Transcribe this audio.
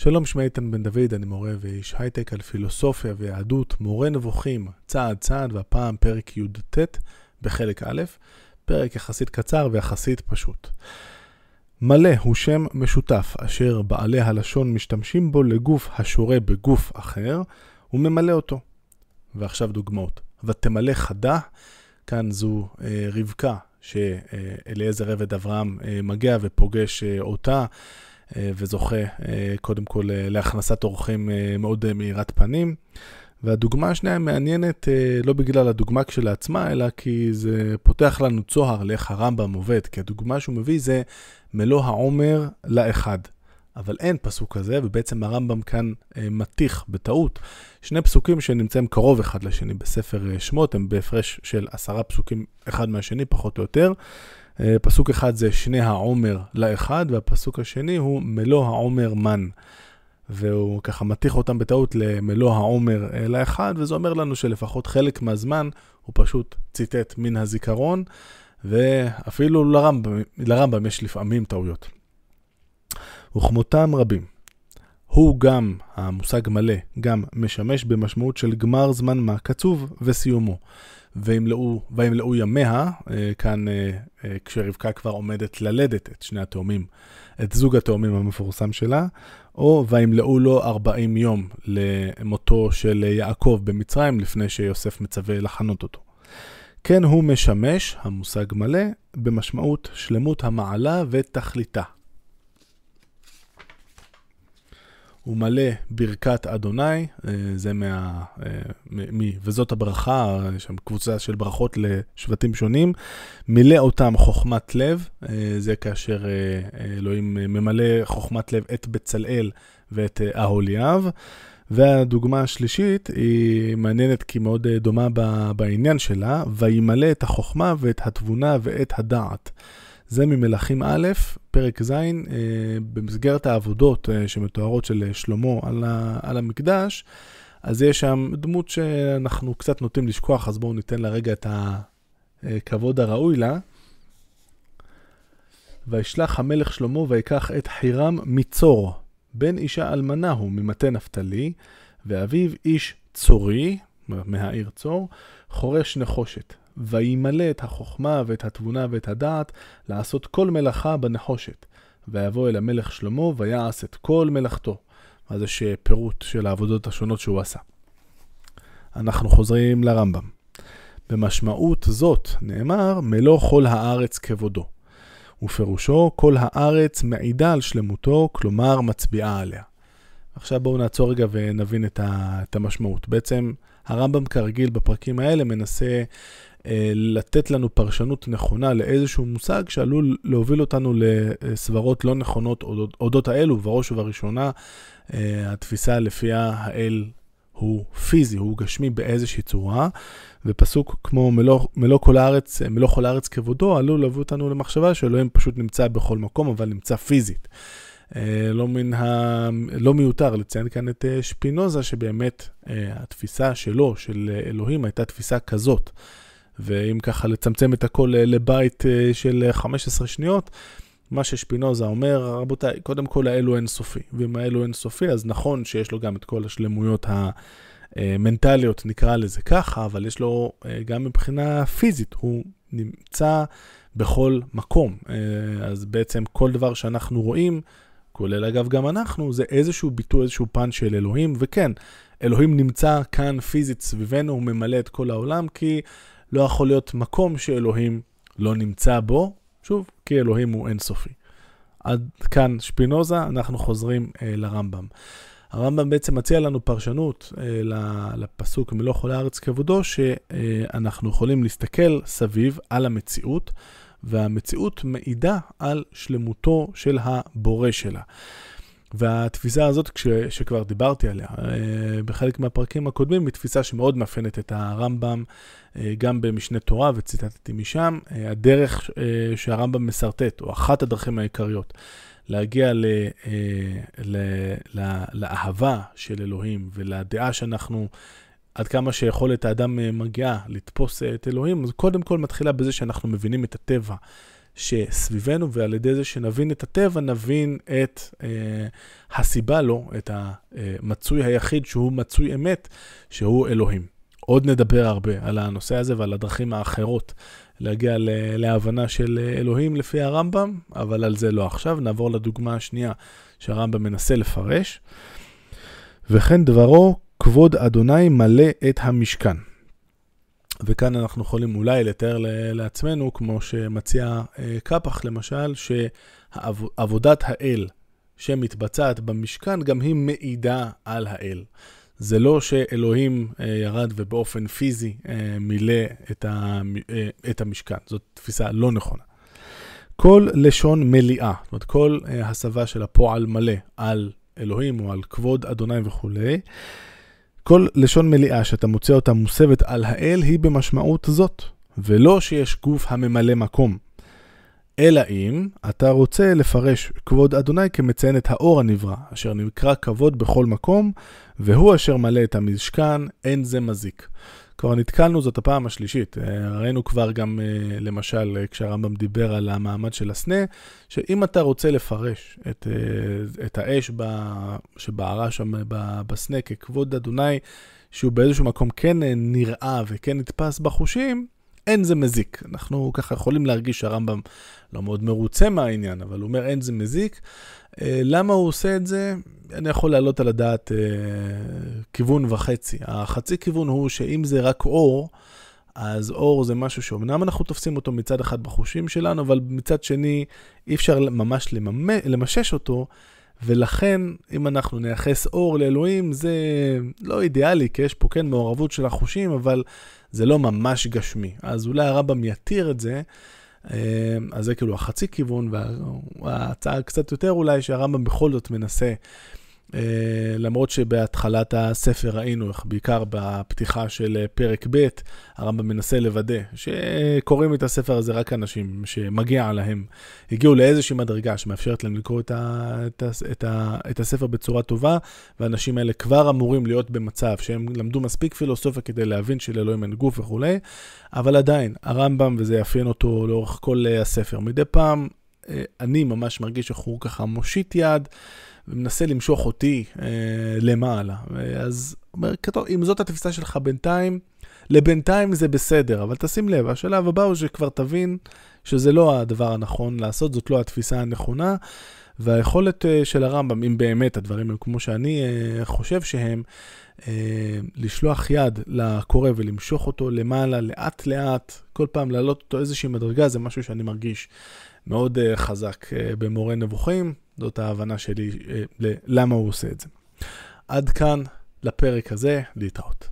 שלום, שמי איתן בן דוד, אני מורה ואיש הייטק על פילוסופיה ויהדות, מורה נבוכים, צעד צעד, והפעם פרק י"ט בחלק א', פרק יחסית קצר ויחסית פשוט. מלא הוא שם משותף אשר בעלי הלשון משתמשים בו לגוף השורה בגוף אחר וממלא אותו. ועכשיו דוגמאות. ותמלא חדה, כאן זו אה, רבקה שאליעזר עבד אברהם אה, מגיע ופוגש אה, אותה. אה, וזוכה אה, קודם כל אה, להכנסת אורחים מאוד מאירת פנים. והדוגמה השנייה מעניינת לא בגלל הדוגמה כשלעצמה, אלא כי זה פותח לנו צוהר לאיך הרמב"ם עובד, כי הדוגמה שהוא מביא זה מלוא העומר לאחד. אבל אין פסוק כזה, ובעצם הרמב"ם כאן מתיך בטעות שני פסוקים שנמצאים קרוב אחד לשני בספר שמות, הם בהפרש של עשרה פסוקים אחד מהשני, פחות או יותר. אה, פסוק אחד זה שני העומר לאחד, והפסוק השני הוא מלוא העומר מן. והוא ככה מתיך אותם בטעות למלוא העומר אה, לאחד, וזה אומר לנו שלפחות חלק מהזמן הוא פשוט ציטט מן הזיכרון, ואפילו לרמב"ם, לרמב"ם יש לפעמים טעויות. וכמותם רבים. הוא גם, המושג מלא, גם משמש במשמעות של גמר זמן מה קצוב וסיומו. וימלאו, וימלאו ימיה, אה, כאן אה, אה, כשרבקה כבר עומדת ללדת את שני התאומים, את זוג התאומים המפורסם שלה, או וימלאו לו 40 יום למותו של יעקב במצרים, לפני שיוסף מצווה לחנות אותו. כן הוא משמש, המושג מלא, במשמעות שלמות המעלה ותכליתה. הוא מלא ברכת אדוני, אה, זה מה... אה, מ, וזאת הברכה, יש שם קבוצה של ברכות לשבטים שונים. מילא אותם חוכמת לב, אה, זה כאשר אלוהים ממלא חוכמת לב את בצלאל ואת אהוליאב. והדוגמה השלישית היא מעניינת כי מאוד דומה בעניין שלה, וימלא את החוכמה ואת התבונה ואת הדעת. זה ממלכים א', פרק ז', אה, במסגרת העבודות אה, שמתוארות של שלמה על, ה, על המקדש, אז יש שם דמות שאנחנו קצת נוטים לשכוח, אז בואו ניתן לה רגע את הכבוד הראוי לה. וישלח המלך שלמה ויקח את חירם מצור, בן אישה אלמנה הוא ממטה נפתלי, ואביו איש צורי, מהעיר צור, חורש נחושת. וימלא את החוכמה ואת התבונה ואת הדעת לעשות כל מלאכה בנחושת. ויבוא אל המלך שלמה ויעש את כל מלאכתו. אז יש פירוט של העבודות השונות שהוא עשה. אנחנו חוזרים לרמב"ם. במשמעות זאת נאמר, מלוא כל הארץ כבודו. ופירושו, כל הארץ מעידה על שלמותו, כלומר מצביעה עליה. עכשיו בואו נעצור רגע ונבין את המשמעות. בעצם הרמב"ם כרגיל בפרקים האלה מנסה לתת לנו פרשנות נכונה לאיזשהו מושג שעלול להוביל אותנו לסברות לא נכונות אודות האלו, בראש ובראשונה אה, התפיסה לפיה האל הוא פיזי, הוא גשמי באיזושהי צורה, ופסוק כמו מלוא, מלוא כל הארץ, מלוא כל הארץ כבודו, עלול להביא אותנו למחשבה שאלוהים פשוט נמצא בכל מקום, אבל נמצא פיזית. אה, לא, מן ה... לא מיותר לציין כאן את שפינוזה, שבאמת התפיסה שלו, של אלוהים, הייתה תפיסה כזאת. ואם ככה לצמצם את הכל אה, לבית אה, של 15 שניות, מה ששפינוזה אומר, רבותיי, קודם כל האלו אינסופי. ואם האלו אינסופי, אז נכון שיש לו גם את כל השלמויות המנטליות, נקרא לזה ככה, אבל יש לו אה, גם מבחינה פיזית, הוא נמצא בכל מקום. אז בעצם כל דבר שאנחנו רואים, כולל אגב גם אנחנו, זה איזשהו ביטוי, איזשהו פן של אלוהים, וכן, אלוהים נמצא כאן פיזית סביבנו, הוא ממלא את כל העולם, כי לא יכול להיות מקום שאלוהים לא נמצא בו, שוב, כי אלוהים הוא אינסופי. עד כאן שפינוזה, אנחנו חוזרים אה, לרמב"ם. הרמב"ם בעצם מציע לנו פרשנות אה, לפסוק מלוא כל הארץ כבודו, שאנחנו יכולים להסתכל סביב על המציאות, והמציאות מעידה על שלמותו של הבורא שלה. והתפיסה הזאת, כש, שכבר דיברתי עליה אה, בחלק מהפרקים הקודמים, היא תפיסה שמאוד מאפיינת את הרמב"ם, אה, גם במשנה תורה, וציטטתי משם, אה, הדרך שהרמב"ם מסרטט, או אחת הדרכים העיקריות, להגיע ל, ל, ל, לאהבה של אלוהים ולדעה שאנחנו, עד כמה שיכולת האדם מגיעה לתפוס את אלוהים, אז קודם כל מתחילה בזה שאנחנו מבינים את הטבע שסביבנו, ועל ידי זה שנבין את הטבע, נבין את אה, הסיבה לו, את המצוי היחיד שהוא מצוי אמת, שהוא אלוהים. עוד נדבר הרבה על הנושא הזה ועל הדרכים האחרות להגיע להבנה של אלוהים לפי הרמב"ם, אבל על זה לא עכשיו. נעבור לדוגמה השנייה שהרמב"ם מנסה לפרש. וכן דברו, כבוד אדוני מלא את המשכן. וכאן אנחנו יכולים אולי לתאר לעצמנו, כמו שמציע אה, קפח למשל, שעבודת האל שמתבצעת במשכן, גם היא מעידה על האל. זה לא שאלוהים אה, ירד ובאופן פיזי אה, מילא את, המשכן, זאת תפיסה לא נכונה. כל לשון מליאה, זאת אומרת כל הסבה של הפועל מלא על אלוהים או על כבוד אדוני וכולי, כל לשון מליאה שאתה מוצא אותה מוסבת על האל היא במשמעות זאת, ולא שיש גוף הממלא מקום. אלא אם אתה רוצה לפרש כבוד אדוני כמציין את האור הנברא, אשר נקרא כבוד בכל מקום, והוא אשר מלא את המשכן, אין זה מזיק. כבר נתקלנו זאת הפעם השלישית. אה, ראינו כבר גם, אה, למשל, אה, כשהרמב"ם דיבר על המעמד של הסנה, שאם אתה רוצה לפרש את, את האש שבערה שם בסנה ככבוד אדוני, שהוא באיזשהו מקום כן נראה וכן נתפס בחושים, אין זה מזיק. אנחנו ככה יכולים להרגיש שהרמב"ם לא מאוד מרוצה מהעניין, אבל הוא אומר אין זה מזיק. למה הוא עושה את זה? אני יכול להעלות על הדעת אה, כיוון וחצי. החצי כיוון הוא שאם זה רק אור, אז אור זה משהו שאומנם אנחנו תופסים אותו מצד אחד בחושים שלנו, אבל מצד שני אי אפשר ממש לממש, למשש אותו, ולכן אם אנחנו נייחס אור לאלוהים זה לא אידיאלי, כי יש פה כן מעורבות של החושים, אבל זה לא ממש גשמי. אז אולי הרמב"ם יתיר את זה. אה, אז זה כאילו החצי כיוון, וההצעה קצת יותר אולי שהרמב"ם בכל זאת מנסה למרות שבהתחלת הספר ראינו איך בעיקר בפתיחה של אה, פרק ב', הרמב"ם מנסה לוודא שקוראים את הספר הזה רק אנשים שמגיע להם, הגיעו לאיזושהי מדרגה שמאפשרת להם לקרוא את, ה, את, ה, את, ה, את הספר בצורה טובה, והאנשים האלה כבר אמורים להיות במצב שהם למדו מספיק פילוסופיה כדי להבין שלאלוהים אין גוף וכולי, אבל עדיין, הרמב"ם, וזה יאפיין אותו לאורך כל אה, הספר, מדי פעם אני ממש מרגיש הוא ככה מושיט יד. ומנסה למשוך אותי אה, למעלה. אז אומר, כתוב, אם זאת התפיסה שלך בינתיים, לבינתיים זה בסדר, אבל תשים לב, השלב הבא הוא שכבר תבין שזה לא הדבר הנכון לעשות, זאת לא התפיסה הנכונה, והיכולת אה, של הרמב"ם, אם באמת הדברים הם כמו שאני אה, חושב שהם, אה, לשלוח יד לקורא ולמשוך אותו למעלה, לאט לאט, כל פעם להעלות אותו איזושהי מדרגה, זה משהו שאני מרגיש מאוד uh, חזק uh, במורה נבוכים, זאת ההבנה שלי uh, למה הוא עושה את זה. עד כאן לפרק הזה, להתראות.